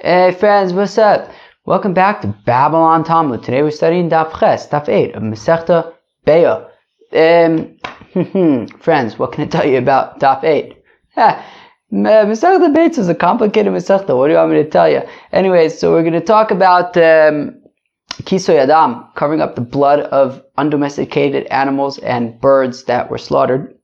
Hey friends, what's up? Welcome back to Babylon Talmud. Today we're studying Daf Ches, Daf 8 of Masechta Beya. Um, friends, what can I tell you about Daf 8? Masechta Beitz is a complicated Masechta. What do you want me to tell you? Anyways, so we're going to talk about um, Kisoy Adam, covering up the blood of undomesticated animals and birds that were slaughtered.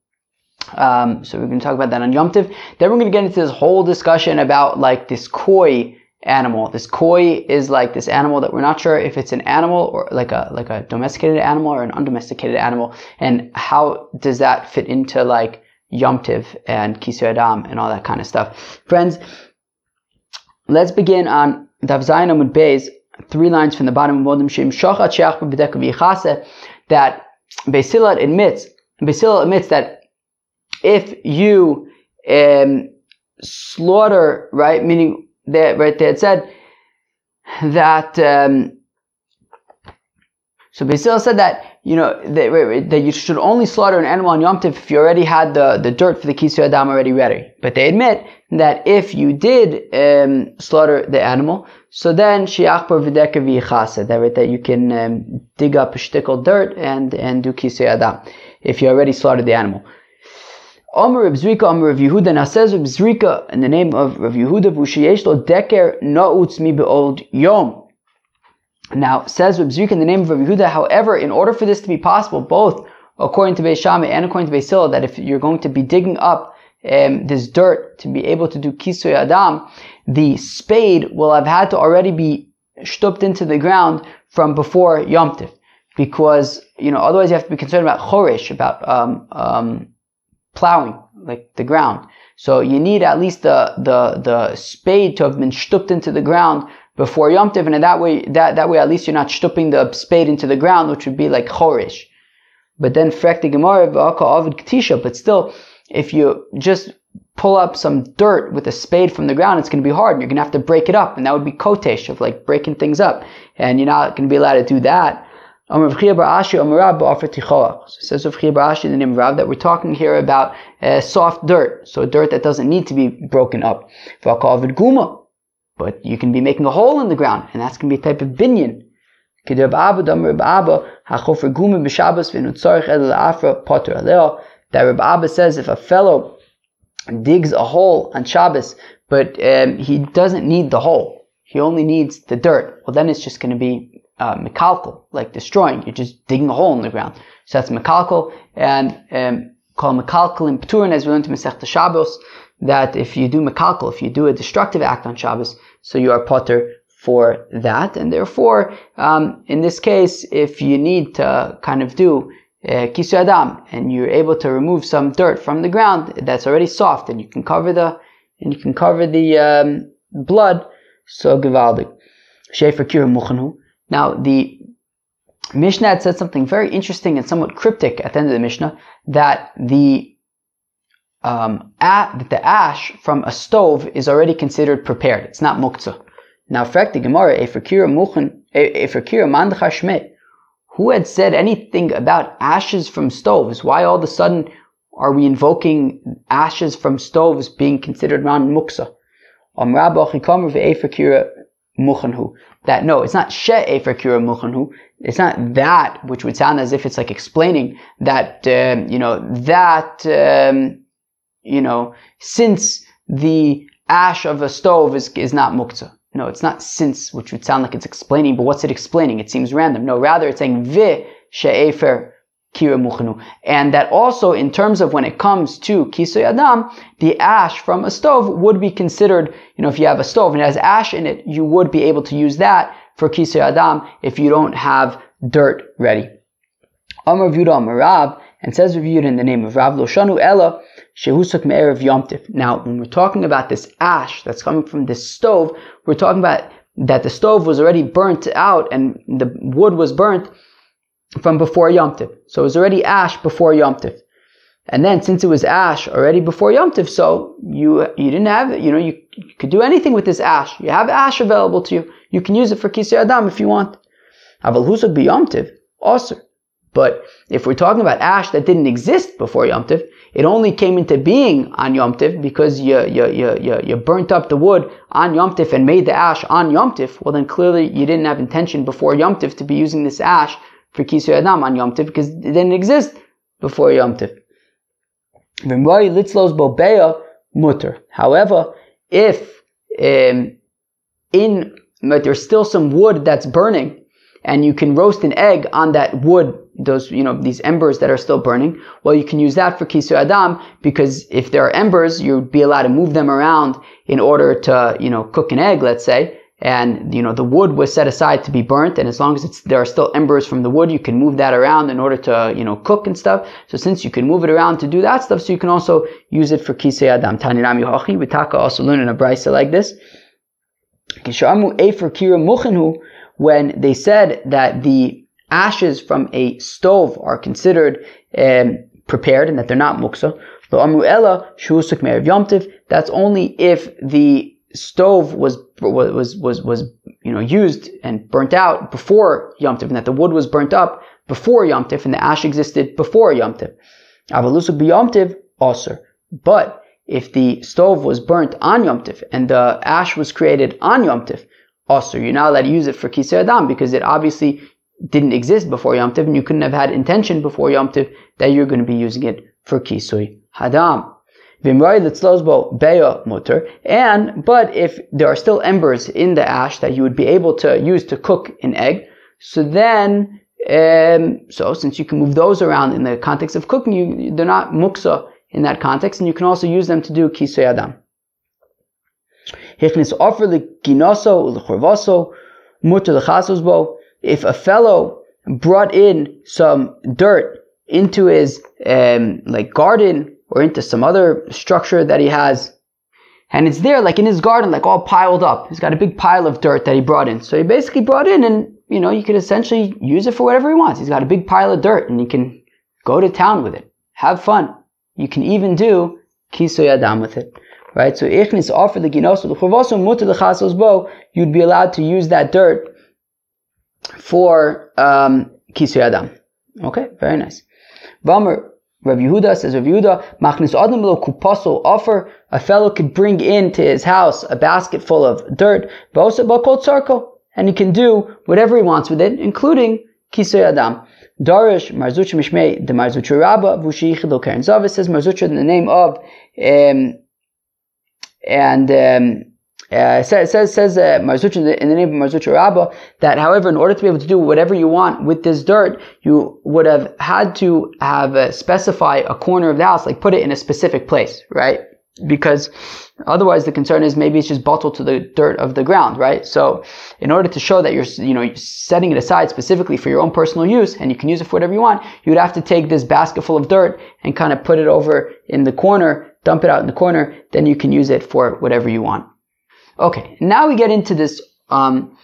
Um, so we're going to talk about that on Yom Tiv. Then we're going to get into this whole discussion about like this koi animal. This koi is like this animal that we're not sure if it's an animal or like a like a domesticated animal or an undomesticated animal, and how does that fit into like Yom Tiv and Kisu Adam and all that kind of stuff. Friends, let's begin on Daf Zayin Amud Beis, three lines from the bottom of Shim Shochat Sheach that Beis admits Beis admits that if you um, slaughter, right, meaning that right there it said that um, so Beis Hillel said that you know that, that you should only slaughter an animal on Yom Tov if you already had the, the dirt for the kisu adam already ready. But they admit that if you did um, slaughter the animal, so then shiach v'deka v'yichasa that right, that you can um, dig up shtickle dirt and and do kisu adam if you already slaughtered the animal. Omer Rav Zrika, Omer Rav Yehuda. Now says Rav Zrika in the name of Rav Yehuda, V'sheyesh lo deker na'utz mi be'old yom. Now says Rav Zrika in the name of Yehuda. However, in order for this to be possible, both according to Beis Shammai and according to Beis that if you're going to be digging up um, this dirt to be able to do kisoy adam, the spade will have had to already be stupped into the ground from before Yom Tiv. Because, you know, otherwise you have to be concerned about chorish, about, um, um, plowing, like the ground. So you need at least the, the, the spade to have been stupped into the ground before Yom Tov, and that way, that, that way at least you're not stupping the spade into the ground, which would be like chorish. But then frekti gemara but still, if you just pull up some dirt with a spade from the ground, it's going to be hard, you're going to have to break it up, and that would be kotesh of like breaking things up, and you're not going to be allowed to do that. So says of in the name of Rav that we're talking here about uh, soft dirt, so dirt that doesn't need to be broken up. But you can be making a hole in the ground, and that's going to be a type of binyan. That Reb Abba says if a fellow digs a hole on Shabbos, but um, he doesn't need the hole, he only needs the dirt, well then it's just going to be uh, mekalkal, like destroying. You're just digging a hole in the ground. So that's mekalkal, and um, called mekalkal in Pturin, as we learned to Masechta Shabbos, that if you do mekalkal, if you do a destructive act on Shabbos, so you are potter for that, and therefore, um, in this case, if you need to kind of do uh, kisu adam, and you're able to remove some dirt from the ground that's already soft, and you can cover the and you can cover the um, blood, so givaldik. Shefer kira muchanu. Now, the Mishnah had said something very interesting and somewhat cryptic at the end of the Mishnah that the um, that the ash from a stove is already considered prepared. It's not muktzah. Now, fact the Gemara, Efrakira Muchen, Efrakira Mandachashme, who had said anything about ashes from stoves? Why all of a sudden are we invoking ashes from stoves being considered non muksa? That no, it's not she'e for kira muchanhu. It's not that, which would sound as if it's like explaining that, um, you know, that, um, you know, since the ash of a stove is, is not muktzah. No, it's not since, which would sound like it's explaining, but what's it explaining? It seems random. No, rather it's saying vi she'efer. And that also, in terms of when it comes to kisoy adam, the ash from a stove would be considered, you know, if you have a stove and it has ash in it, you would be able to use that for kisoy adam if you don't have dirt ready. Amar Vuda Amarab, and says reviewed in the name of Rav Loshanu Ella, Shehusuk Me'erev Yomtiv. Now, when we're talking about this ash that's coming from this stove, we're talking about that the stove was already burnt out and the wood was burnt from before Yom Tiv. So it was already ash before Yom Tiv. And then since it was ash already before Yom Tiv, so you, you didn't have you know, you, you could do anything with this ash. You have ash available to you. You can use it for Kisei Adam if you want. Aval be Yom Tiv, also. But if we're talking about ash that didn't exist before Yom Tiv, It only came into being on Yom Tif because you, you, you, you, you burnt up the wood on Yom Tif and made the ash on Yom Tif. Well, then clearly you didn't have intention before Yom Tif to be using this ash for Kisui Adam on Yom Tif because it didn't exist before Yom Tif. However, if um, in but there's still some wood that's burning, and you can roast an egg on that wood, those, you know, these embers that are still burning, well, you can use that for kisu adam, because if there are embers, you'd be allowed to move them around in order to, you know, cook an egg, let's say, and, you know, the wood was set aside to be burnt, and as long as it's, there are still embers from the wood, you can move that around in order to, you know, cook and stuff. So since you can move it around to do that stuff, so you can also use it for kisei adam. Taninam yohachi, we also learn in a brisa like this when they said that the ashes from a stove are considered um, prepared and that they're not muksa, that's only if the stove was was was was you know used and burnt out before Yom Tiv, and that the wood was burnt up before Yom Tiv, and the ash existed before Yom Tiv. Avalusuk b'Yom Tiv, also. But if the stove was burnt on Yom Tif and the ash was created on Yom Tif, also you're not allowed to use it for Kisei Adam because it obviously didn't exist before Yom Tif and you couldn't have had intention before Yom Tif that you're going to be using it for Kisui Hadam. And, but if there are still embers in the ash that you would be able to use to cook an egg, so then, um, so since you can move those around in the context of cooking, you, they're not muksa in that context, and you can also use them to do kisei adam. If a fellow brought in some dirt into his um, like garden or into some other structure that he has, and it's there like in his garden, like all piled up. He's got a big pile of dirt that he brought in. So he basically brought in, and you know, you could essentially use it for whatever he wants. He's got a big pile of dirt, and he can go to town with it, have fun. You can even do kisoy adam with it. Right? So ichnis offer the the churvoso mutter the bo, you'd be allowed to use that dirt for um, kisoy adam. Okay, very nice. Vamer Rav Yehuda says Rav Yehuda, machnis adam lo kupaso offer, a fellow could bring into his house a basket full of dirt, bosa bakol tzarko, and he can do whatever he wants with it, including kisoy adam. Darish Mar Zutra Mishmei the Mar Zutra Rabba Vushich Karen Zavis says Mar Zutra in the name of um, and um, uh, says says says uh, in the, in the name of Mar Zutra Rabba that however in order to be able to do whatever you want with this dirt you would have had to have uh, specify a corner of the house like put it in a specific place right because otherwise the concern is maybe it's just bottled to the dirt of the ground, right? So in order to show that you're, you know, setting it aside specifically for your own personal use and you can use it for whatever you want, you would have to take this basket full of dirt and kind of put it over in the corner, dump it out in the corner, then you can use it for whatever you want. Okay, now we get into this, um,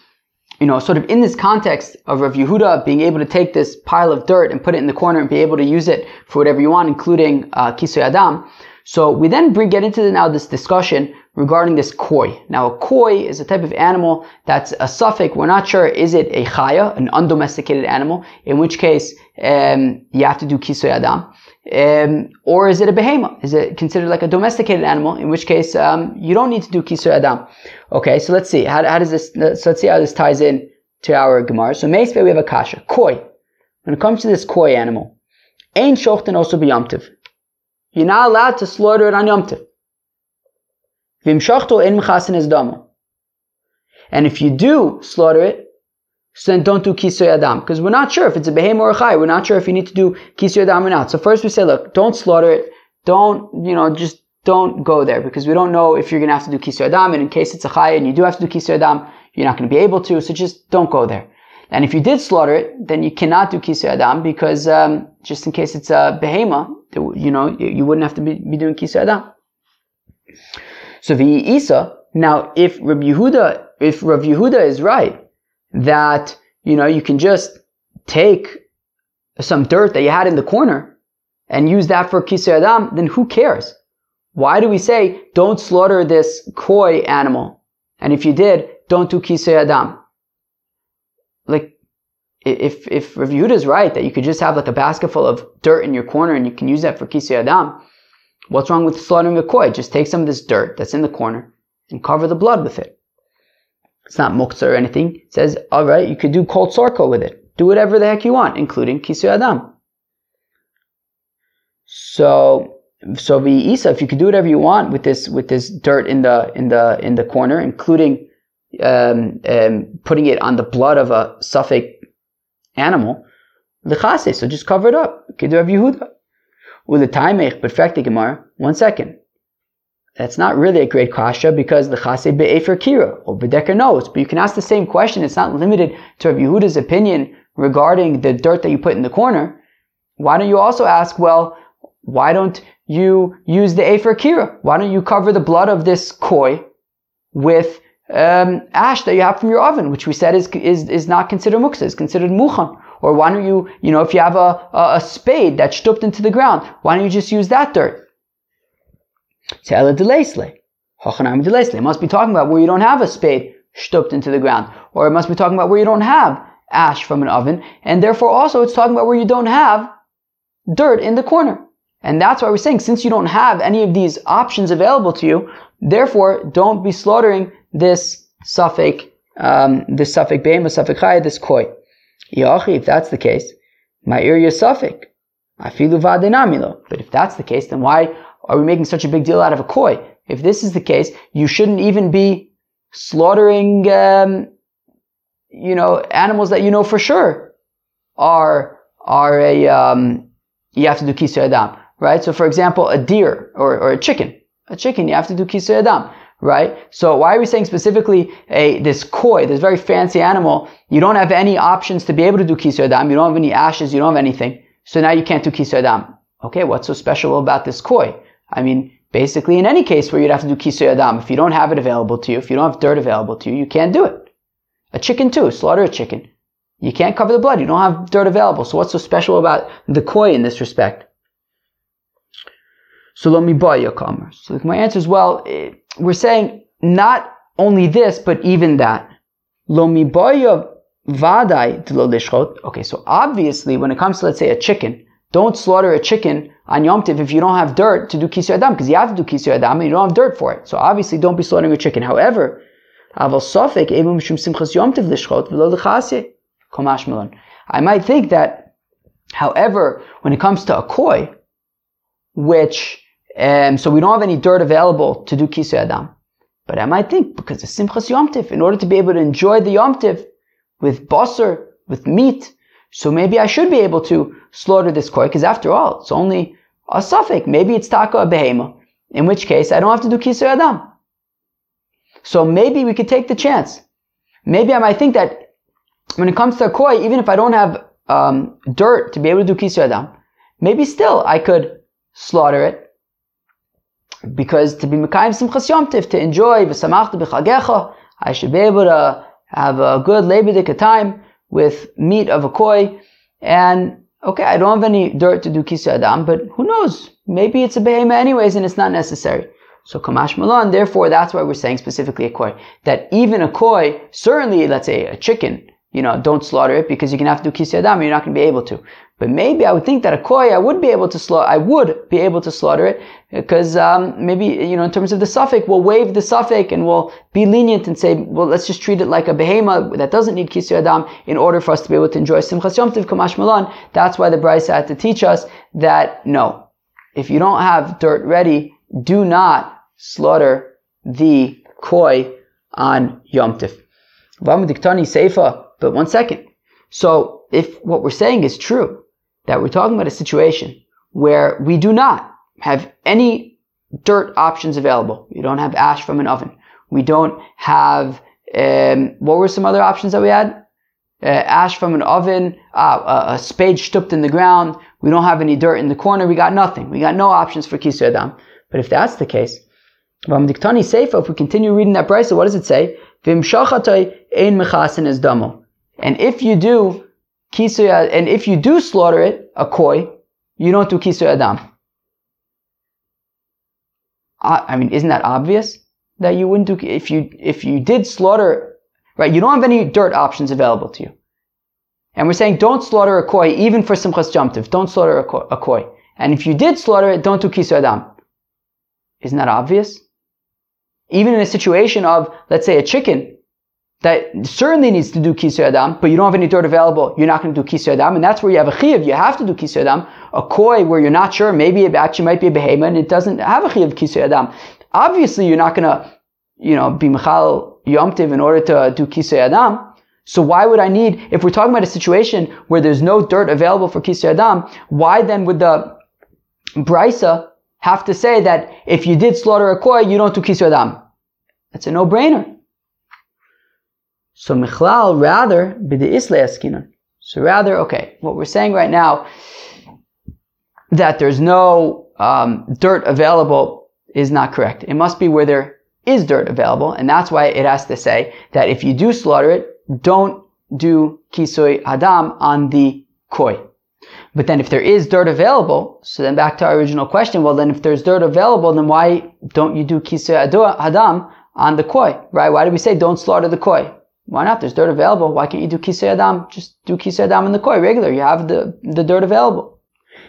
you know, sort of in this context of Rav Yehuda being able to take this pile of dirt and put it in the corner and be able to use it for whatever you want, including uh, Adam. So we then bring, get into the, now this discussion regarding this koi. Now a koi is a type of animal that's a suffix. We're not sure is it a chaya, an undomesticated animal, in which case um, you have to do kisoy adam. Um, or is it a behemoth? Is it considered like a domesticated animal? In which case, um, you don't need to do kisoy adam. Okay, so let's see. How, how does this? Let's, let's see how this ties in to our gemara. So meisve we have a kasha koi. When it comes to this koi animal, ain shochten also biyamtiv. You're not allowed to slaughter it on Yom Tov. And if you do slaughter it, so then don't do kisoy adam because we're not sure if it's a behem or a chay. We're not sure if you need to do kisoy adam or not. So first we say, look, don't slaughter it. Don't you know? Just don't go there because we don't know if you're going to have to do kisoy adam. And in case it's a chay and you do have to do kisoy adam, you're not going to be able to. So just don't go there. And if you did slaughter it, then you cannot do kisoy adam because um, just in case it's a behema, you know, you wouldn't have to be, be doing kisoy adam. So the Isa, now if Rabbi Yehuda, if Rabbi Yehuda is right, that, you know, you can just take some dirt that you had in the corner and use that for kisoy adam, then who cares? Why do we say don't slaughter this koi animal? And if you did, don't do kisoy adam like if if Rav Yehuda is right that you could just have like a basket full of dirt in your corner and you can use that for kisei adam, What's wrong with slaughtering a koi? Just take some of this dirt that's in the corner and cover the blood with it. It's not muktzah or anything. It says, all right, you could do kol tzorko with it. Do whatever the heck you want, including kisu adam. So, so the isa, if you could do whatever you want with this with this dirt in the in the in the corner, including um, um, putting it on the blood of a suffix animal, lechase. So just cover it up. You could do Rabbi Yehuda. U'letaimech perfecti gemara. One second. That's not really a great kasha because the chase be'efer kira or bedeker knows. But you can ask the same question. It's not limited to Rabbi Yehuda's opinion regarding the dirt that you put in the corner. Why don't you also ask, well, why don't you use the efer kira? Why don't you cover the blood of this koi with um, ash that you have from your oven, which we said is is, is not considered muksa, is considered muchan. Or why don't you, you know, if you have a, a, a spade that's stooped into the ground, why don't you just use that dirt? It must be talking about where you don't have a spade stooped into the ground. Or it must be talking about where you don't have ash from an oven. And therefore also it's talking about where you don't have dirt in the corner. And that's why we're saying, since you don't have any of these options available to you, therefore don't be slaughtering this suffix, um, this suffix beim, suffix chay, this koi. Yachi, if that's the case, my ear suffix. But if that's the case, then why are we making such a big deal out of a koi? If this is the case, you shouldn't even be slaughtering, um, you know, animals that you know for sure are are a um, you have to do kisur adam right? So for example, a deer or, or a chicken, a chicken, you have to do kisur adam, right? So why are we saying specifically a, this koi, this very fancy animal, you don't have any options to be able to do kisur adam, you don't have any ashes, you don't have anything, so now you can't do kisur adam. Okay, what's so special about this koi? I mean, basically in any case where you'd have to do kisur adam, if you don't have it available to you, if you don't have dirt available to you, you can't do it. A chicken too, slaughter a chicken. You can't cover the blood, you don't have dirt available. So what's so special about the koi in this respect? So let me buy your commerce. So my answer is, well, eh, we're saying not only this, but even that. Lo vadai Okay, so obviously when it comes to, let's say, a chicken, don't slaughter a chicken on Yom Tiv if you don't have dirt to do kisur adam, because you have to do kisur adam and you don't have dirt for it. So obviously don't be slaughtering a chicken. However, Yom Tiv I might think that, however, when it comes to a koi, which um, so we don't have any dirt available to do kisu adam. But I might think because it's simchas yomtiv, in order to be able to enjoy the yomtiv with basar, with meat, so maybe I should be able to slaughter this koi, because after all, it's only a suffix. Maybe it's taka a behema, in which case I don't have to do kisu adam. So maybe we could take the chance. Maybe I might think that when it comes to a koi, even if I don't have um, dirt to be able to do kisu adam, maybe still I could slaughter it because to be Mekayim Simchas Yom to enjoy v'samachta b'chagecha, I should be able to have a good Lebedik time with meat of a koi, and okay, I don't have any dirt to do kisu adam, but who knows? Maybe it's a behema anyways, and it's not necessary. So kamash malan, therefore that's why we're saying specifically a koi. That even a koi, certainly let's say a chicken, you know, don't slaughter it because you're gonna have to do kisu adam, you're not gonna be able to. But maybe I would think that a koi, I would be able to slaughter, I would be able to slaughter it because um, maybe, you know, in terms of the suffix, we'll waive the suffix and we'll be lenient and say, well, let's just treat it like a behema that doesn't need kisu adam in order for us to be able to enjoy simchas yom tiv kamash malan. That's why the brisa had to teach us that no, if you don't have dirt ready, do not slaughter the koi on yomtiv yom tiv. But one second. So if what we're saying is true, that we're talking about a situation where we do not have any dirt options available. We don't have ash from an oven. We don't have, um, what were some other options that we had? Uh, ash from an oven, uh, a, a spade stooped in the ground. We don't have any dirt in the corner. We got nothing. We got no options for kisu adam. But if that's the case, if we continue reading that price, what does it say? And if you do kisu, and if you do slaughter it, a koi, you don't do kisu adam. I mean, isn't that obvious that you wouldn't do if you if you did slaughter, right? You don't have any dirt options available to you, and we're saying don't slaughter a koi even for simchas yomtiv. Don't slaughter a koi, a koi. And if you did slaughter it, don't do kisu adam. Isn't that obvious? Even in a situation of, let's say, a chicken that certainly needs to do kisui adam, but you don't have any dirt available, you're not going to do kisui adam, and that's where you have a chiv. You have to do kisui adam. A koi where you're not sure, maybe it actually might be a behemoth, and it doesn't have a chiv kisui adam. Obviously, you're not going to, you know, be mechal yomtiv in order to do kisui adam. So why would I need, if we're talking about a situation where there's no dirt available for kisui adam, why then would the brisa have to say that if you did slaughter a koi, you don't do kisui adam? That's a no-brainer. So michlal rather b'de'isle eskinan. So rather, okay, what we're saying right now that there's no um, dirt available is not correct. It must be where there is dirt available, and that's why it has to say that if you do slaughter it, don't do kisui adam on the koi. But then if there is dirt available, so then back to our original question, well then if there's dirt available, then why don't you do kisui adam on the koi, right? Why do we say don't slaughter the koi? Why not? There's dirt available. Why can't you do kisei adam? Just do kisei adam in the koi regular. You have the, the dirt available.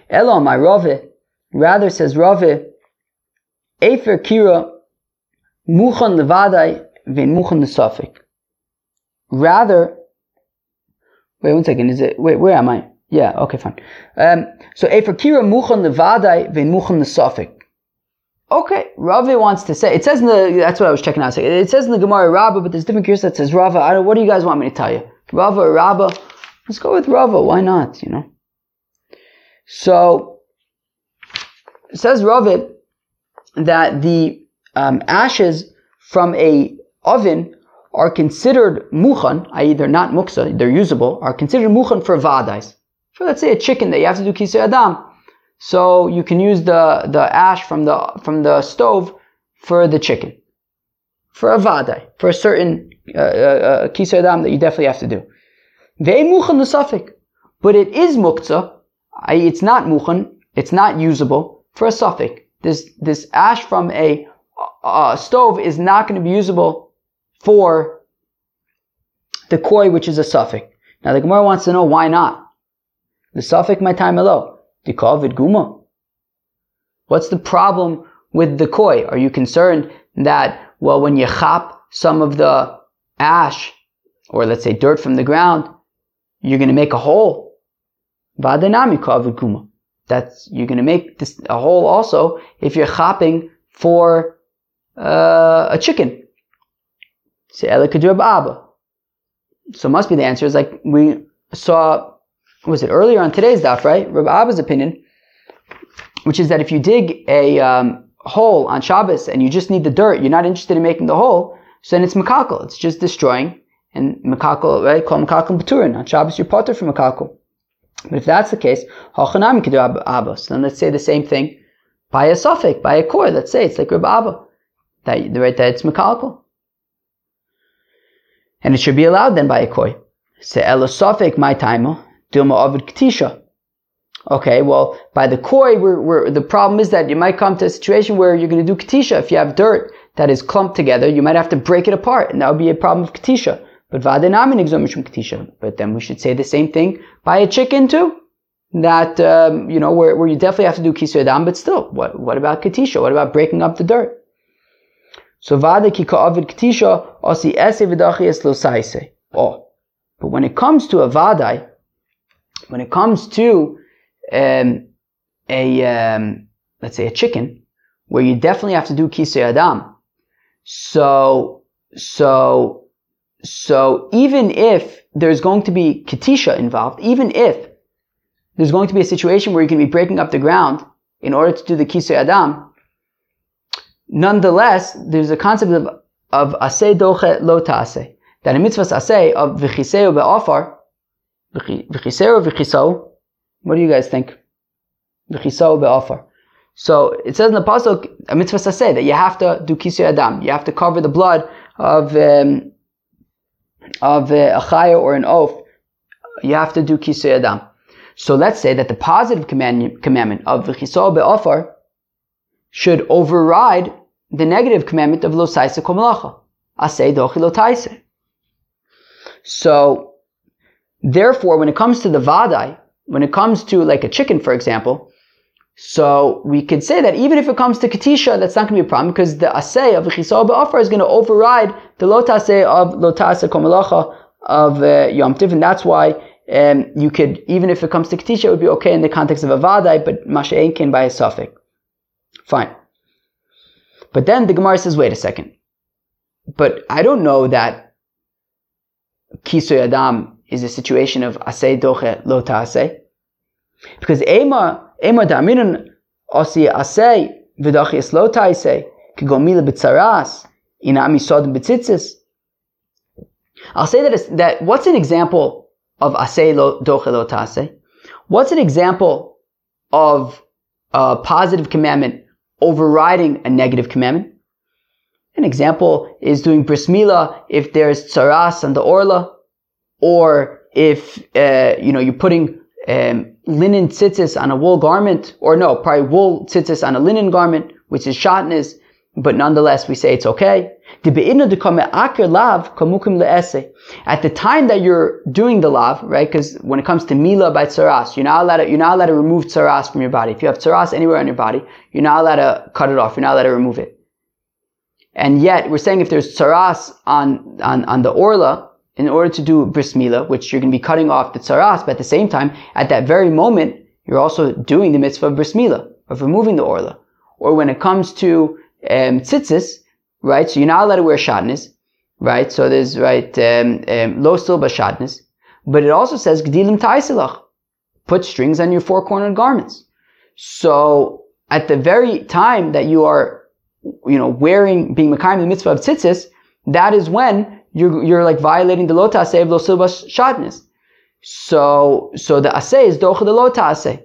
Elo, my Rave, rather says Rave, Efer kira muchan levadai v'in muchan lesafik. Rather, wait one second, is it, wait, where am I? Yeah, okay, fine. Um, so Efer kira muchan levadai v'in muchan lesafik. Okay, Rava wants to say, it says in the, that's what I was checking out. It says in the Gemara Rava, but there's different gears that says Rava. I don't, what do you guys want me to tell you? Rava Rava? Let's go with Rava. Why not, you know? So, it says Rava that the um, ashes from a oven are considered muchan, i.e. they're not muksa, they're usable, are considered muchan for vadais. For let's say a chicken that you have to do kisei adam, so you can use the, the ash from the, from the stove for the chicken. For a vadai, for a certain uh, uh, uh that you definitely have to do. Ve'muchan the But it is muktzah, it's not muchan, it's not usable for a suffix. This, this ash from a, stove is not going to be usable for the koi, which is a suffix. Now the Gemara wants to know why not. The suffix my time alone. Dikovid guma. What's the problem with the koi? Are you concerned that, well, when you chop some of the ash, or let's say dirt from the ground, you're going to make a hole? Vadanami kovid guma. That's, you're going to make this, a hole also if you're chopping for uh, a chicken. Say, So must be the answer is like we saw was it earlier on today's daf, right? Rabbi Abba's opinion, which is that if you dig a um, hole on Shabbos and you just need the dirt, you're not interested in making the hole, so then it's makakal. It's just destroying. And makakal, right? Call makakal baturin. On Shabbos, you're potter from makakal. But if that's the case, hachanami can do abbas. Then let's say the same thing by a suffix, by a core. Let's say it's like Rabbi Abba. That, right, that it's makakal. And it should be allowed then by a koi. Say elo suffix my timer. Dilma Ovid Ketisha. Okay, well, by the koi, we're, we're, the problem is that you might come to a situation where you're going to do Ketisha. If you have dirt that is clumped together, you might have to break it apart, and that would be a problem of Ketisha. But Ketisha. But then we should say the same thing by a chicken too. That, um, you know, where, where you definitely have to do Kisu Adam, but still, what, what about Ketisha? What about breaking up the dirt? So Vada ki ka'avid Ketisha, osi ese v'dachi lo saise. Oh. But when it comes to a Vadai, when it comes to um, a um, let's say a chicken, where you definitely have to do kisei adam. So so so even if there's going to be katisha involved, even if there's going to be a situation where you're going to be breaking up the ground in order to do the kisei adam, nonetheless, there's a concept of of asay doche lo ta'aseh. That in mitzvahs asay of v'chiseu be'afar, V'chisero v'chisau. What do you guys think? V'chisau be'afar. So it says in the pasuk, a mitzvah say that you have to do kisui adam. You have to cover the blood of um, of uh, a chaya or an oath. You have to do kisui adam. So let's say that the positive command, commandment of v'chisau be'afar should override the negative commandment of lo saisa komalacha. Asay dochi So Therefore, when it comes to the vadai, when it comes to like a chicken, for example, So we could say that even if it comes to Katisha, that's not going to be a problem because the Asay of Chisal Ba'afar is going to override the Lotase of Lotase Komalacha of uh, Yom Tiv, and that's why um, you could, even if it comes to Katisha, it would be okay in the context of Avadai, but Masha Einkin by a suffix. Fine. But then the Gemara says, wait a second. But I don't know that Kisoy Adam is a situation of Asay Doche Lo Ta'aseh. Because Ema, Ema Da'aminun Osi Asay V'dochi Es Lo Ta'aseh Kigomila B'tzaras Inami Sodom B'tzitzis. I'll say that, that what's an example of Asay Doche Lo Ta'aseh? What's an example of a positive commandment overriding a negative commandment? An example is doing bris milah if there's tsaras on the orla, or if uh, you know you're putting um, linen tzitzis on a wool garment, or no, probably wool tzitzis on a linen garment, which is shatnez, but nonetheless we say it's okay. At the time that you're doing the lav, right? Because when it comes to mila by tsaras, you're not allowed to, you're not allowed to remove tsaras from your body. If you have tsaras anywhere on your body, you're not allowed to cut it off. You're not allowed to remove it. And yet, we're saying if there's tsaras on, on, on the orla, in order to do bris milah, which you're going to be cutting off the tsaras, but at the same time, at that very moment, you're also doing the mitzvah of bris of removing the orla. Or when it comes to um, tzitzis, right? So you're not allowed to wear shatnez, right? So there's, right, um, um, lo silba shatnez. But it also says, gdilim taisilach, put strings on your four-cornered garments. So at the very time that you are you know, wearing, being Makayim the mitzvah of tzitzis, that is when you're, you're like violating the lota aseh of lo silbas shadnis. So, so the aseh is docha the lota aseh.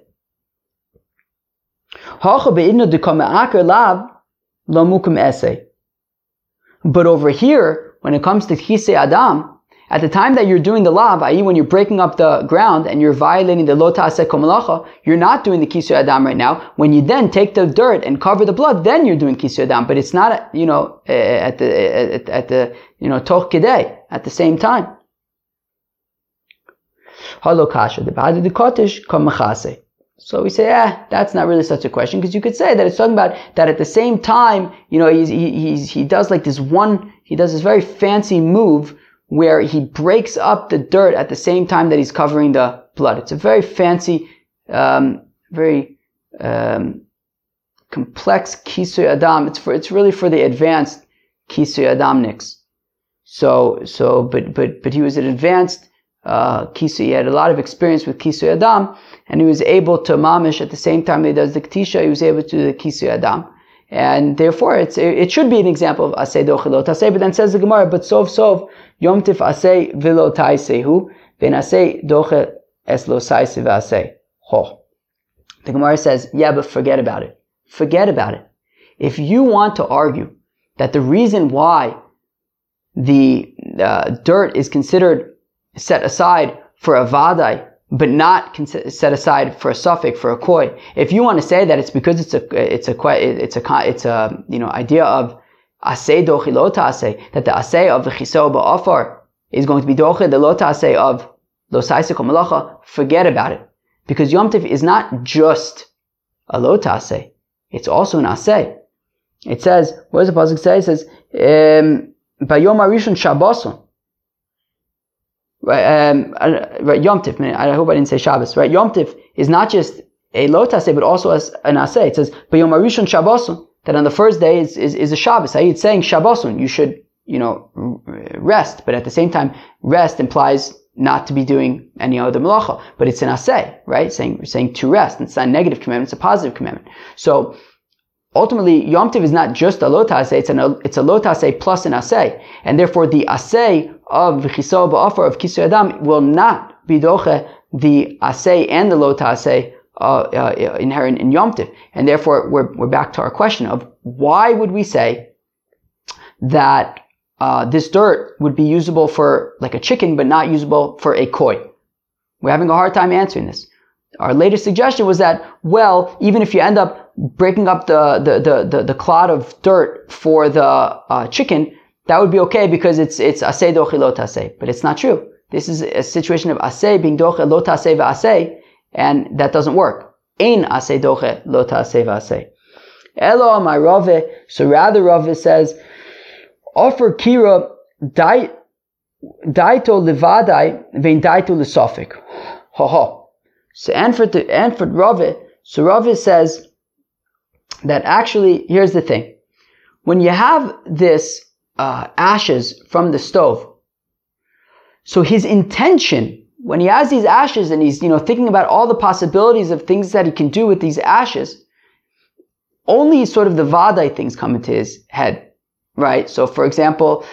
But over here, when it comes to chise adam, at the time that you're doing the lav, i.e. when you're breaking up the ground and you're violating the lota komalacha, you're not doing the kisu adam right now. When you then take the dirt and cover the blood, then you're doing kisu adam. But it's not, you know, eh, at the, at, at the, you know, toch kedei, at the same time. So we say, eh, that's not really such a question because you could say that it's talking about that at the same time, you know, he's, he, he does like this one, he does this very fancy move where he breaks up the dirt at the same time that he's covering the blood. It's a very fancy, um, very um, complex kisui adam. It's for it's really for the advanced kisui adamniks. So so but but but he was an advanced uh, kisui. He had a lot of experience with kisui adam, and he was able to mamish at the same time he does the ktisha. He was able to do the kisui adam. And therefore, it's, it should be an example of asay dochilot asay. But then says the Gemara, but sov sov Yom tif asay vilo taisehu, ben asay doche es lo saise asay. Ho. The Gemara says, yeah, but forget about it. Forget about it. If you want to argue that the reason why the uh, dirt is considered set aside for a vadai, but not set aside for a suffix for a koi. If you want to say that it's because it's a it's a it's a it's a you know idea of asay dochi lota asay, that the asay of the chiso ba'afar is going to be dochi the lota asay of losaisa malacha, forget about it. Because Yom Tif is not just a lota asay, it's also an asay. It says, what does the Pasuk say? It says, um, Bayom Arishon Shabboson. Right, um, right, Yom I hope I didn't say Shabbos, right? Yom is not just a lotase, but also as an asay. It says, Bayom Arishon Shabboson that on the first day is, is, is a Shabbos. It's saying Shabbosun, you should, you know, rest. But at the same time, rest implies not to be doing any other malacha. But it's an asay, right? Saying, saying to rest. It's not a negative commandment, it's a positive commandment. So, ultimately, Yom Tiv is not just a lotase, it's, an, it's a lotase plus an asay. And therefore, the asay of V'chiso Ba'afar of Kisu Adam will not be doche the asay and the lotase uh, uh, inherent in Yom Tiv. And therefore, we're, we're back to our question of why would we say that uh, this dirt would be usable for like a chicken, but not usable for a koi? We're having a hard time answering this. Our latest suggestion was that, well, even if you end up breaking up the, the, the, the, the clod of dirt for the uh, chicken, that would be okay because it's, it's asay dochilot asay. But it's not true. This is a situation of asay being dochilot asay v'asay, and that doesn't work. Ein ase doche lo. Elo amai Rave, so rather Rave says, offer kira daito levadai vein daito lesofik. Ha ha. So Anford, Anford Rave, so Rave says that actually, here's the thing. When you have this uh, ashes from the stove, so his intention, when he has these ashes and he's, you know, thinking about all the possibilities of things that he can do with these ashes, only sort of the vadai things come into his head, right? So for example,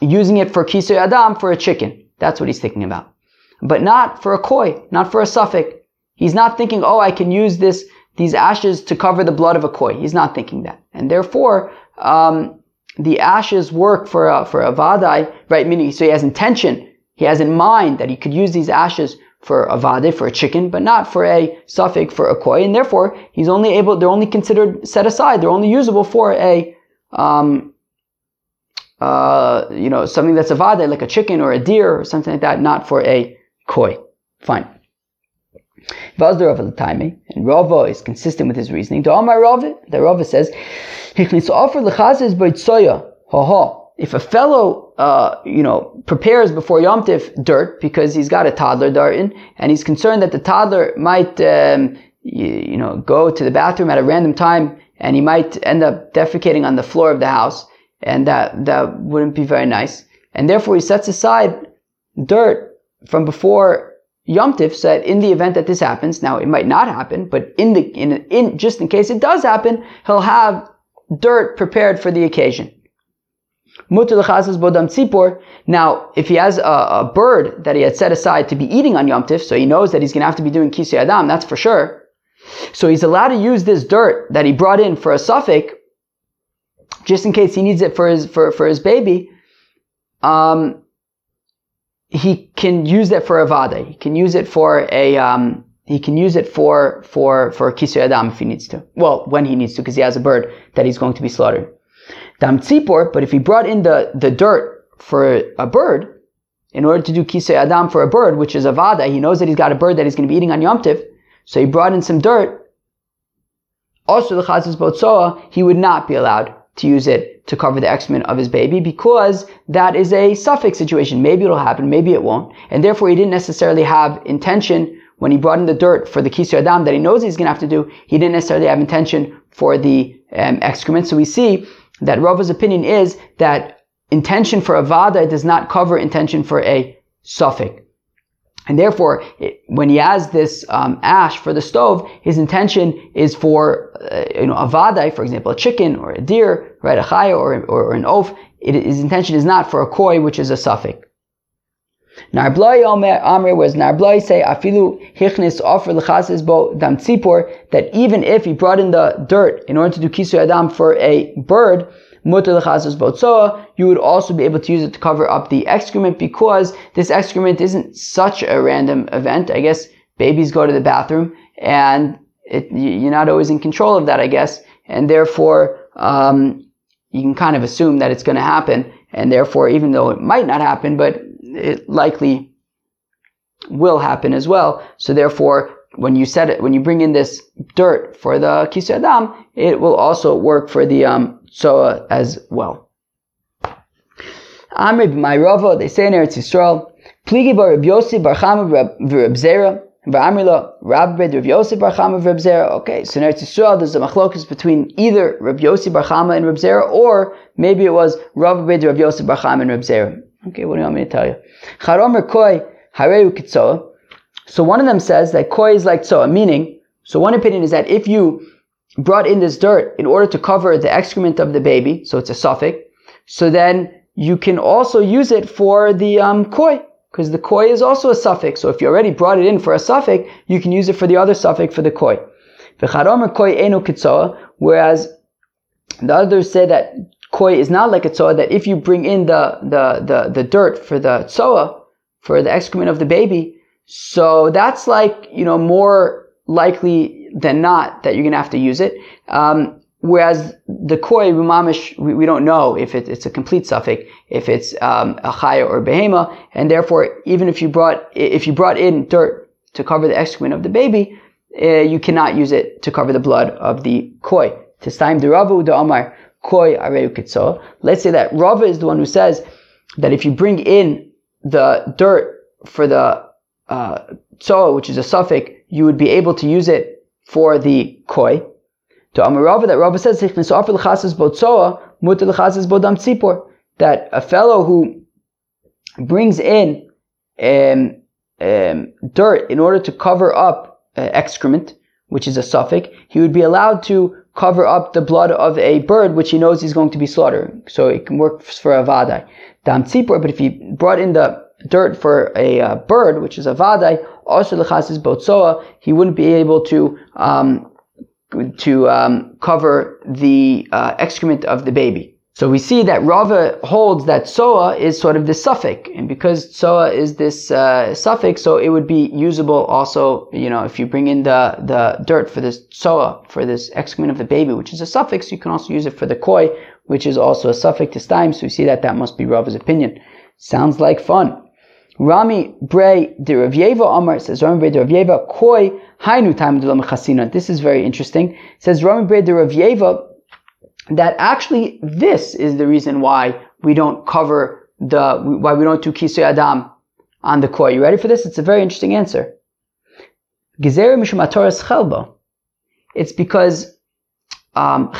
using it for kisoy adam for a chicken. That's what he's thinking about. But not for a koi, not for a suffix. He's not thinking, oh, I can use this, these ashes to cover the blood of a koi. He's not thinking that. And therefore, um, the ashes work for a, for a vadai, right? Meaning, so he has intention. He has in mind that he could use these ashes for a vade, for a chicken, but not for a suffix, for a koi, and therefore he's only able, they're only considered set aside, they're only usable for a, um, uh, you know, something that's a vade, like a chicken or a deer or something like that, not for a koi. Fine. Vazda Rava Latime, and Rava is consistent with his reasoning. To Amar Rava, the Rava says, if a fellow, uh, you know, prepares before Yom Tif dirt because he's got a toddler darting and he's concerned that the toddler might, um, you, you, know, go to the bathroom at a random time and he might end up defecating on the floor of the house and that, that wouldn't be very nice. And therefore he sets aside dirt from before Yom Tif so that in the event that this happens, now it might not happen, but in the, in, in, just in case it does happen, he'll have dirt prepared for the occasion. Now, if he has a, a, bird that he had set aside to be eating on Yom Tif, so he knows that he's going to have to be doing Kisei Adam, that's for sure. So he's allowed to use this dirt that he brought in for a suffix, just in case he needs it for his, for, for his baby. Um, he can use it for a vada. He can use it for a, um, he can use it for, for, for Kisei Adam if he needs to. Well, when he needs to, because he has a bird that he's going to be slaughtering. Dam tzipor, but if he brought in the, the dirt for a bird, in order to do kisei adam for a bird, which is a vada, he knows that he's got a bird that he's going to be eating on Yom Tiv, so he brought in some dirt. Also, the chazis botzoa, he would not be allowed to use it to cover the excrement of his baby because that is a suffix situation. Maybe it'll happen, maybe it won't. And therefore, he didn't necessarily have intention when he brought in the dirt for the kisei adam that he knows he's going to have to do. He didn't necessarily have intention for the um, excrement. So we see that Rava's opinion is that intention for a vada does not cover intention for a suffix. And therefore, it, when he has this um, ash for the stove, his intention is for uh, you know a vada, for example, a chicken or a deer, right, a chaya or, or, or, an oaf. It, his intention is not for a koi, which is a suffix. Narblai Amr was Narblai say afilu hichnis offer lechases bo dam tzipor that even if he brought in the dirt in order to do kisu adam for a bird mutter lechases botzoa you would also be able to use it to cover up the excrement because this excrement isn't such a random event. I guess babies go to the bathroom and it, you're not always in control of that. I guess and therefore um, you can kind of assume that it's going to happen and therefore even though it might not happen but it likely will happen as well. So therefore, when you set it, when you bring in this dirt for the kisei adam, it will also work for the um, soa as well. Amr my Rava, they say in Eretz Yisrael, Pligi bar Reb Yossi bar Chama v'Reb Zera, v'Amrila Rabbi Reb Yossi bar Chama v'Reb Zera. Okay, so in Eretz Yisrael there's a machlokus between either Reb Yossi bar Chama and Reb Zera, or maybe it was Rabbi Reb Yossi bar Chama and Reb Zera. Okay, what do you want me to tell you? Koi hareu kitzoa. So one of them says that koi is like tzoa, meaning, so one opinion is that if you brought in this dirt in order to cover the excrement of the baby, so it's a suffix, so then you can also use it for the um, koi, because the koi is also a suffix. So if you already brought it in for a suffix, you can use it for the other suffix for the koi. whereas the others say that koi is not like a tzoa, that if you bring in the, the, the, the dirt for the tzoa, for the excrement of the baby, so that's like, you know, more likely than not that you're going to have to use it. Um, whereas the koi, rumamish, we, we, don't know if it, it's a complete suffix, if it's um, a chaya or behema, and therefore, even if you brought if you brought in dirt to cover the excrement of the baby, uh, you cannot use it to cover the blood of the koi. Tistaim de Ravu de Amar koi Let's say that Rava is the one who says that if you bring in the dirt for the uh, tzoa, which is a suffix, you would be able to use it for the koi. To Amar Rava, that Rava says that a fellow who brings in um, um, dirt in order to cover up uh, excrement, which is a suffix, he would be allowed to cover up the blood of a bird which he knows he's going to be slaughtering. So it can work for a vadai. Dam tzipor, but if he brought in the dirt for a uh, bird, which is a vadai, also lechasis botsoa, he wouldn't be able to um, to um, cover the uh, excrement of the baby. So we see that Rava holds that soa is sort of the safek, and because soa is this uh, safek, so it would be usable also. You know, if you bring in the the dirt for this soa for this excrement of the baby, which is a safek, you can also use it for the koi, which is also a safek this time. So we see that that must be Rava's opinion. Sounds like fun. Rami Bray de Rav Yeva Amar says Rami Bray de Rav Yeva koi hainu time. This is very interesting. It says Rami Bray de Rav Yeva that actually this is the reason why we don't cover the, why we don't do kisui adam on the koi. You ready for this? It's a very interesting answer. It's because um,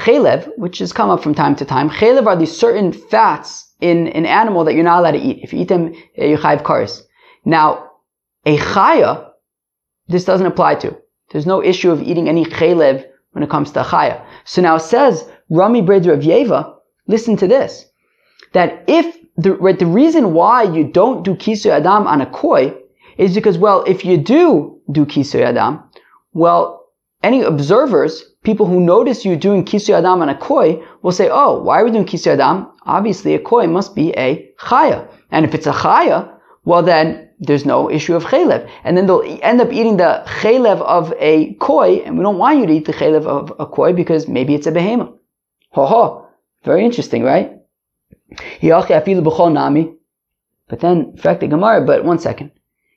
which has come up from time to time, chalev are these certain fats in an animal that you're not allowed to eat. If you eat them, you chayiv karis. Now, a chaya, this doesn't apply to. There's no issue of eating any chalev when it comes to a chaya. So now it says Rami Yeva, listen to this. That if the, right, the reason why you don't do Kisui Adam on a koi is because, well, if you do do Kisui Adam, well, any observers, people who notice you doing Kisui Adam on a koi, will say, oh, why are we doing Kisui Adam? Obviously, a koi must be a chaya. And if it's a chaya, well then, there's no issue of chaylev. And then they'll end up eating the chaylev of a koi, and we don't want you to eat the chaylev of a koi because maybe it's a behemoth. Ho ho. Very interesting, right? But then, fact the Gemara, but one second.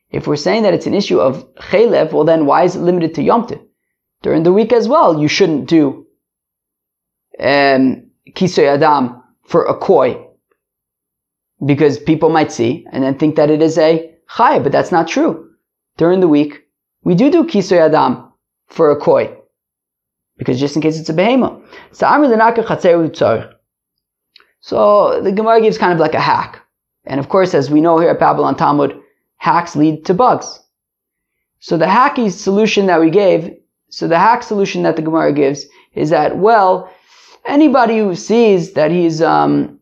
If we're saying that it's an issue of chaylev, well then why is it limited to Yom During the week as well, you shouldn't do um, adam for a koi because people might see and then think that it is a chay, but that's not true. During the week, we do do kisoy adam for a koi because just in case it's a behemoth. So the Gemara gives kind of like a hack. And of course, as we know here at Babylon Talmud, hacks lead to bugs. So the hacky solution that we gave, so the hack solution that the Gemara gives is that, well, anybody who sees that he's um,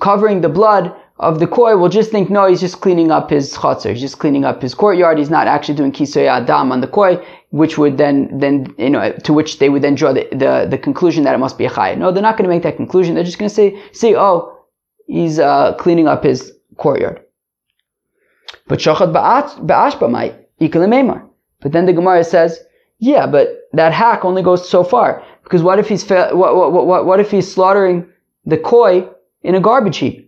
covering the blood of the koi will just think, no, he's just cleaning up his chotzer, he's just cleaning up his courtyard, he's not actually doing kisoy adam on the koi, which would then, then, you know, to which they would then draw the, the, the conclusion that it must be a chai. No, they're not going to make that conclusion. They're just going to say, see, oh, he's, uh, cleaning up his courtyard. But shachad ba'ashba might, But then the Gemara says, yeah, but that hack only goes so far. Because what if he's, fa- what, what, what, what if he's slaughtering the koi in a garbage heap?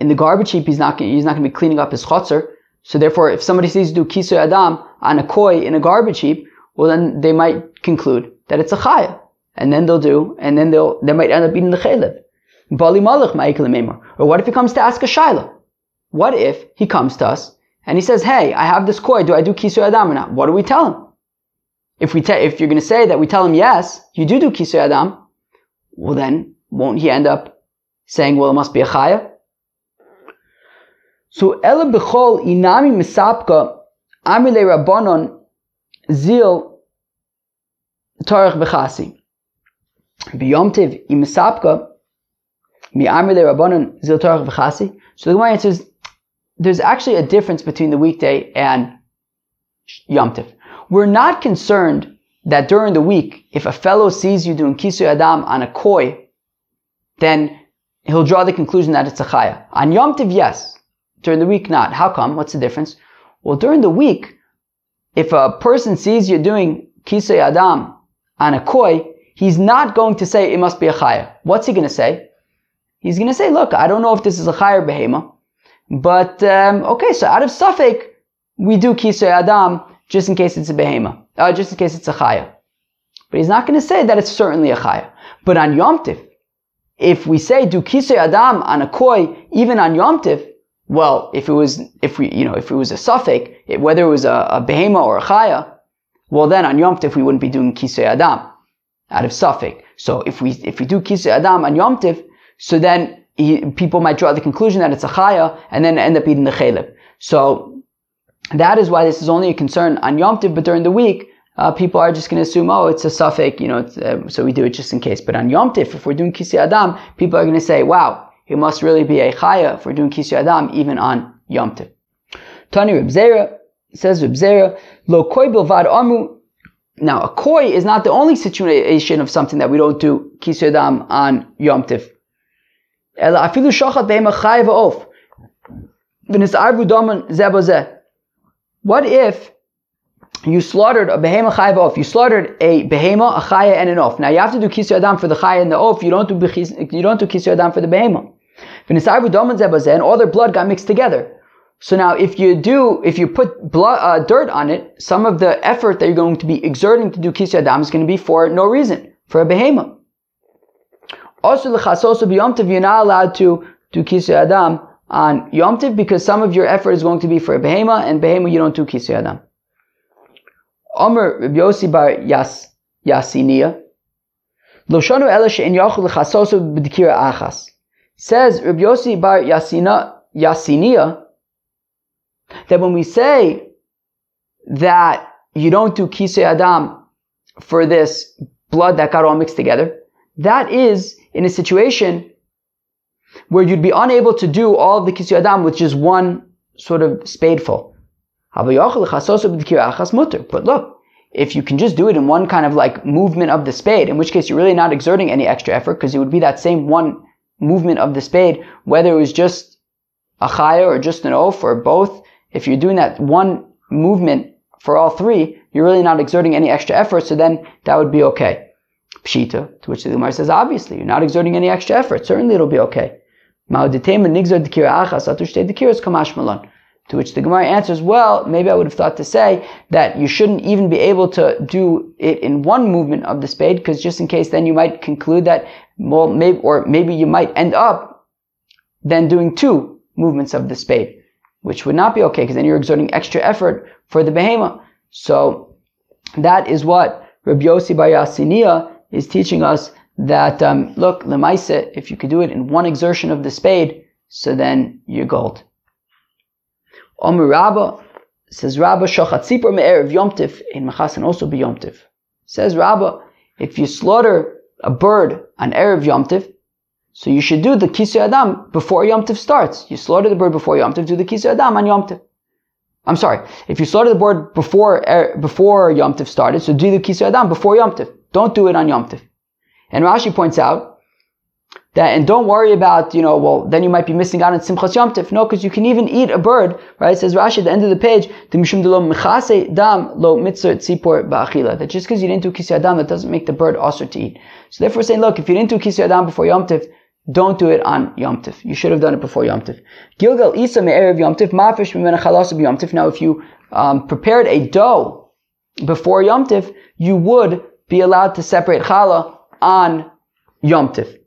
In the garbage heap, he's not, he's not going to be cleaning up his chotzer. So therefore, if somebody sees do kisoy adam on a koi in a garbage heap, well then they might conclude that it's a chaya. And then they'll do, and then they'll, they might end up eating the chaylev. Bali malach Or what if he comes to ask a shaila? What if he comes to us and he says, hey, I have this koi, do I do kisoy adam or not? What do we tell him? If we te- if you're going to say that we tell him yes, you do do kisoy adam, well then won't he end up saying, well, it must be a chaya? So ele bechol inami misapka amile rabbanon zil torach bechasi. Biyomtiv imisapka mi amile rabbanon zil torach bechasi. So the Gemara answers, there's actually a difference between the weekday and Yomtiv. We're not concerned that during the week, if a fellow sees you doing kisu adam on a koi, then he'll draw the conclusion that it's a chaya. On Yom Tiv, yes. During the week, not. How come? What's the difference? Well, during the week, if a person sees you doing kisei adam on a koi, he's not going to say it must be a chaya. What's he going to say? He's going to say, look, I don't know if this is a chaya or behema, but um, okay, so out of safek, we do kisei adam just in case it's a behema, uh, just in case it's a chaya. But he's not going to say that it's certainly a chaya. But on Yom Tif, if we say do kisei adam on a koi, even on Yom Tif, well, if it was, if we, you know, if it was a safek, whether it was a, a behema or a chaya, well then on Yom Tif we wouldn't be doing kisei adam out of safek. So if we, if we do kisei adam on Yom Tif, so then he, people might draw the conclusion that it's a chaya and then end up eating the chalib. So that is why this is only a concern on Yom Tiv, but during the week, uh, people are just going to assume, oh, it's a safek, you know, uh, so we do it just in case. But on Yom Tif, if we're doing Kisi Adam, people are going to say, wow, it must really be a chaya for doing Kisi Adam, even on Yom Tif. Tani Ribzera says Ribzera, lo koi bilvad amu. Now, a koi is not the only situation of something that we don't do Kisi Adam on Yom Tif. Ela afilu shochat behem a chayav of. What if you slaughtered a behema chayva off? You slaughtered a behema, a chaya, and an off. Now you have to do kisya adam for the chaya and the off. You don't do you don't do kisya adam for the behema. And all their blood got mixed together. So now, if you do, if you put blood, uh, dirt on it, some of the effort that you're going to be exerting to do kisya adam is going to be for no reason, for a behema. Also, the you're not allowed to do kisya adam on Yom Tiv because some of your effort is going to be for a behema, and behema you don't do kisui adam. Omer Rabbi bar Yas Yasinia. Loshanu ela she'en yachul lechasosu b'dikira achas. Says Rabbi Yossi bar Yasina Yasinia that when we say that you don't do kisei adam for this blood that got all mixed together, that is in a situation where you'd be unable to do all of the kisui adam with just one sort of spadeful. But look, if you can just do it in one kind of like movement of the spade, in which case you're really not exerting any extra effort because it would be that same one movement of the spade, whether it was just a chaya or just an oaf or both. If you're doing that one movement for all three, you're really not exerting any extra effort, so then that would be okay. Pshita, to which the Gemara says, obviously, you're not exerting any extra effort. Certainly it'll be okay. To which the Gemara answers, well, maybe I would have thought to say that you shouldn't even be able to do it in one movement of the spade, because just in case then you might conclude that, well, maybe, or maybe you might end up then doing two movements of the spade, which would not be okay, because then you're exerting extra effort for the behema. So that is what Rabbi Yossi Bar is teaching us that um, look, lemaise, if you could do it in one exertion of the spade, so then you're gold. Omer Rabba says Rabba tzipor me'erev yomtiv in machasan also be yomtiv. Says Rabba, if you slaughter a bird on erev yomtiv, so you should do the kisui adam before yomtiv starts. You slaughter the bird before yomtiv, do the kisui adam on yomtiv. I'm sorry, if you slaughter the bird before er, before yomtiv started, so do the kisui adam before yomtiv. Don't do it on yomtiv. And Rashi points out that, and don't worry about, you know, well, then you might be missing out on Simchas Yom Tif. No, because you can even eat a bird, right? It says Rashi at the end of the page, dam lo ba'achila. That just because you didn't do kisya adam, that doesn't make the bird also to eat. So therefore saying, look, if you didn't do kisya adam before Yom Tif, don't do it on Yom Tif. You should have done it before Yom Tif. Gilgal isa me'erev Yom Tif, mafish mimena chalasu Yom Tif. Now, if you um, prepared a dough before Yom Tif, you would be allowed to separate challah on Yom Tif.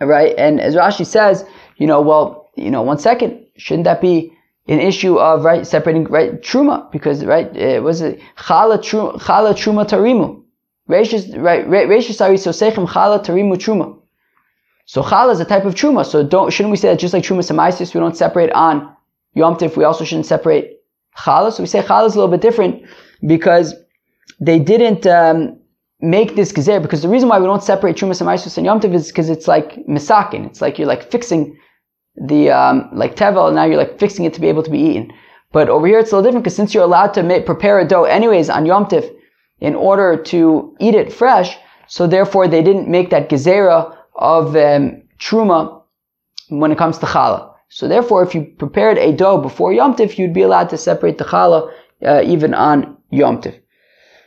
Right? And as Rashi says, you know, well, you know, one second, shouldn't that be an issue of, right, separating, right, truma? Because, right, it was it chala, truma, chala truma tarimu. Reishis, right, reishis ari sosechem chala tarimu truma. So chala is a type of truma. So don't, shouldn't we say that just like truma samaisis, we don't separate on Yom Tif, we also shouldn't separate chala? So we say chala is a little bit different because they didn't, um, make this gezer because the reason why we don't separate Trumas and Maisus and Yom Tov is because it's like misakin. It's like you're like fixing the um, like tevel, and now you're like fixing it to be able to be eaten. But over here it's a little different because since you're allowed to make, prepare a dough anyways on Yom Tov in order to eat it fresh, so therefore they didn't make that gezerah of um, truma when it comes to challah. So therefore, if you prepared a dough before Yom Tif, you'd be allowed to separate the challah uh, even on Yom Tif.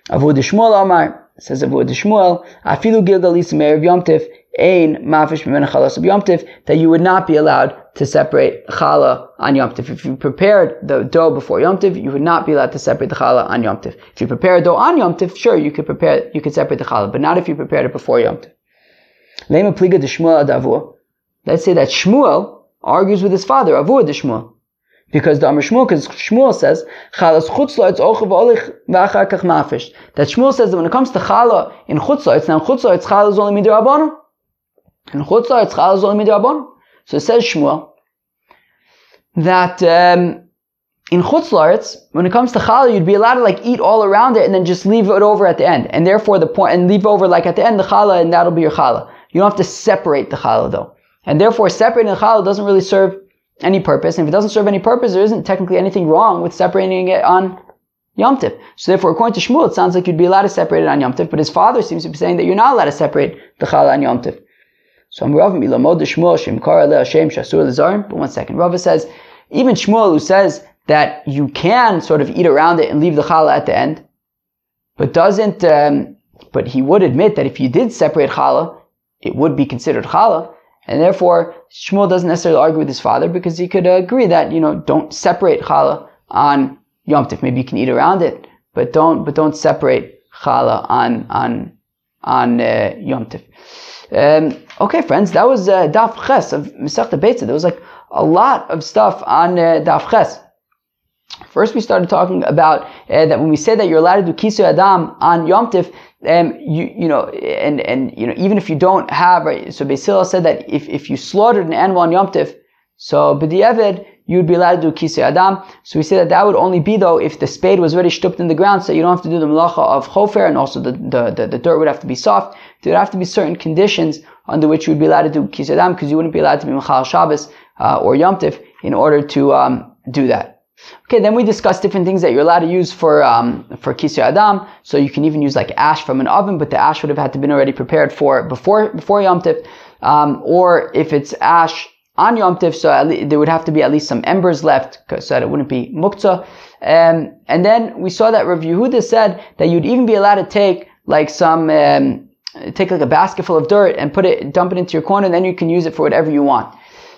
Amar, says Abu Shmuel, Afilu Gilgal Erev Yom Tif, ein mafish chalas of yomtiv, that you would not be allowed to separate challah on yomtiv. If you prepared the dough before yomtiv, you would not be allowed to separate the challah on yomtiv. If you prepare dough on yomtiv, sure, you could prepare, you could separate the challah, but not if you prepared it before yomtiv. Lema pliga de Shmuel. Let's say that Shmuel argues with his father, avur de Shmuel. Because the Amr Shmuel, because Shmuel says. That Shmuel says that when it comes to challah in chutzla, it's now chutzla, it's challah is only midir In chutzla, it's challah is only midir So it says Shmuel, that um, in chutzlaritz, when it comes to challah, you'd be allowed to like eat all around it and then just leave it over at the end. And therefore the point, and leave over like at the end the challah and that'll be your challah. You don't have to separate the challah though. And therefore separating the challah doesn't really serve any purpose. And if it doesn't serve any purpose, there isn't technically anything wrong with separating it on Yom Tiv. So therefore, according to Shmuel, it sounds like you'd be allowed to separate it on Yom Tiv, but his father seems to be saying that you're not allowed to separate the challah on Yom Tiv. So I'm Rav Milamod Shmuel Shem Hashem Shasur. But one second, Rav says even Shmuel who says that you can sort of eat around it and leave the challah at the end, but doesn't. Um, but he would admit that if you did separate challah, it would be considered challah. And therefore, Shmuel doesn't necessarily argue with his father because he could agree that, you know, don't separate challah on Yom Tif. Maybe you can eat around it, but don't, but don't separate challah on, on, on uh, Yom Tif. Um, okay, friends, that was uh, Daf Ches of Masechta Beitza. There was like a lot of stuff on uh, Daf Ches. First, we started talking about uh, that when we say that you're allowed to do kisu adam on Yom Tif, um, you you know, and and you know, even if you don't have, right? So Basil said that if, if you slaughtered an animal on Yom Tif, so b'di'evid you'd be allowed to do kisei adam. So we say that that would only be though if the spade was already stupped in the ground, so you don't have to do the malacha of chofer, and also the, the, the, the dirt would have to be soft. There would have to be certain conditions under which you would be allowed to do kisei adam because you wouldn't be allowed to be machal Shabbos uh, or Yom Tif in order to um, do that. Okay, then we discussed different things that you're allowed to use for um, for kisui adam. So you can even use like ash from an oven, but the ash would have had to been already prepared for before before Yom Tif. Um, or if it's ash on Yom Tif, so there would have to be at least some embers left, so that it wouldn't be muktzah. Um, and then we saw that Rav Yehuda said that you'd even be allowed to take like some um, take like a basket full of dirt and put it dump it into your corner, and then you can use it for whatever you want.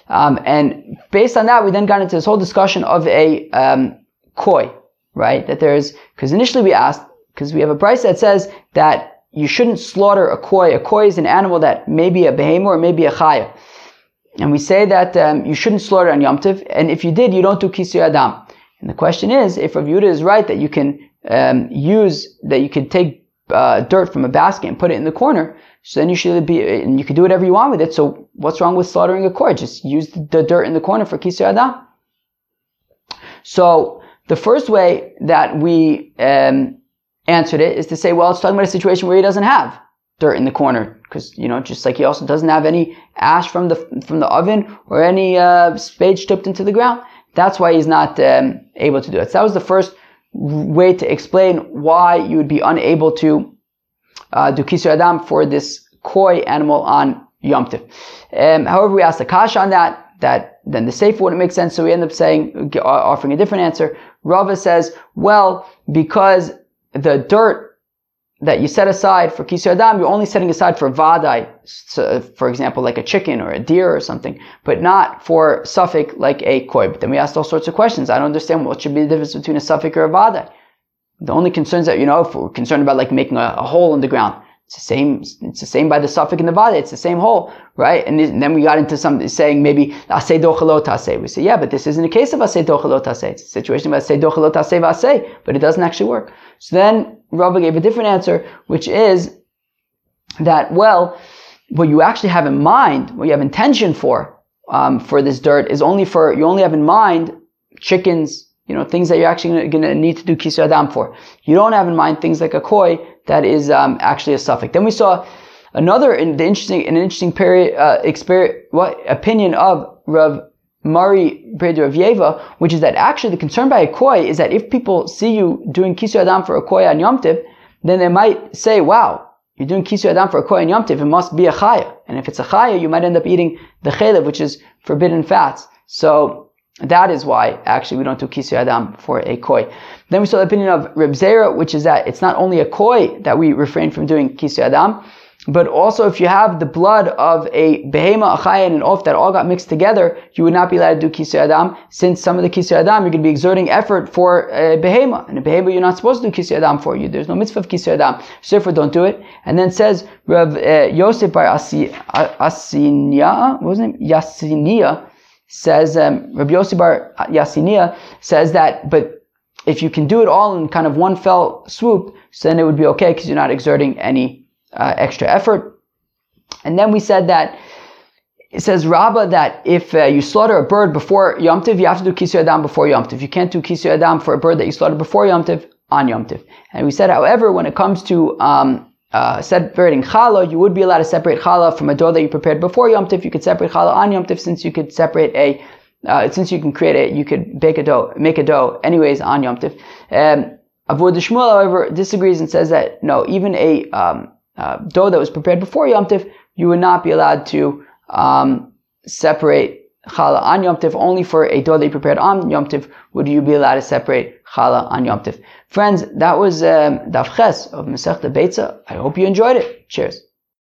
Um, and based on that, we then got into this whole discussion of a um, koi, right? That there's because initially we asked because we have a price that says that you shouldn't slaughter a koi. A koi is an animal that may be a behemoth or maybe a chaya. And we say that um, you shouldn't slaughter on Yom Tiv, and if you did, you don't do kisu adam. And the question is, if Rav Yehuda is right that you can um, use that you can take uh, dirt from a basket and put it in the corner, so then you should be, and you can do whatever you want with it. So what's wrong with slaughtering a koi? Just use the dirt in the corner for kisur adam. So the first way that we um, answered it is to say, well, it's talking about a situation where he doesn't have dirt in the corner because you know just like he also doesn't have any ash from the from the oven or any uh, spade stripped into the ground. That's why he's not um, able to do it. So that was the first way to explain why you would be unable to uh, do kisur adam for this koi animal on Yom Tiv. Um, however, we asked the kasha on that, that then the safe wouldn't make sense, so we end up saying, uh, offering a different answer. Rava says, well, because the dirt that you set aside for kisur adam, you're only setting aside for vadai, so for example, like a chicken or a deer or something, but not for safek like a koi. But then we asked all sorts of questions. I don't understand what should be the difference between a safek or a vadai. The only concerns that, you know, if we're concerned about like making a, a hole in the ground, it's the same, it's the same by the safek in the body, it's the same hole, right? And, then we got into some saying maybe asay dochalot We say, yeah, but this isn't a case of asay dochalot It's a situation about asay dochalot asay but it doesn't actually work. So then Rabbi gave a different answer, which is that, well, what you actually have in mind, what you have intention for, um, for this dirt is only for, you only have in mind chickens, you know, things that you're actually going to need to do kisur adam for. You don't have in mind things like a koi that is um, actually a safek. Then we saw another in interesting, an interesting period, uh, experience, what opinion of Rav Mari Breder of Yeva, which is that actually the concern by a koi is that if people see you doing kisur adam for a koi on Yom Tiv, then they might say, wow, you're doing kisur adam for a koi on Yom Tiv, it must be a chaya. And if it's a chaya, you might end up eating the chalev, which is forbidden fats. So that is why actually we don't do kisu adam for a koi. Then we saw the opinion of Reb Zera, which is that it's not only a koi that we refrain from doing kisu adam, but also if you have the blood of a behema, a chaya, and an oaf that all got mixed together, you would not be allowed to do kisui adam, since some of the kisui adam you're going to be exerting effort for a behema, and a behema you're not supposed to do kisui adam for you. There's no mitzvah of kisui adam, so therefore don't do it. And then says Rav uh, Yosef bar Asinia, what was his name? Yasinia says um, Rabbi Yosef bar Yasinia says that, but if you can do it all in kind of one fell swoop, so then it would be okay because you're not exerting any uh, extra effort. And then we said that it says Rabbah that if uh, you slaughter a bird before Yom Tiv, you have to do Kisui Adam before Yom Tiv. You can't do Kisui Adam for a bird that you slaughtered before Yom Tiv on Yom Tiv. And we said, however, when it comes to um, uh, separating challah, you would be allowed to separate challah from a dough that you prepared before Yom Tiv. You could separate challah on Yom Tiv since you could separate a, uh, since you can create it, you could bake a dough, make a dough anyways on Yom Tiv. Um, Shmuel, however, disagrees and says that no, even a um, uh, dough that was prepared before Yom Tif, you would not be allowed to um, separate challah on Yom Tif. Only for a dough that you prepared on Yom Tif would you be allowed to separate challah on Yom Tif. Friends, that was um, Daf Ches of Masechta Beitza. I hope you enjoyed it. Cheers.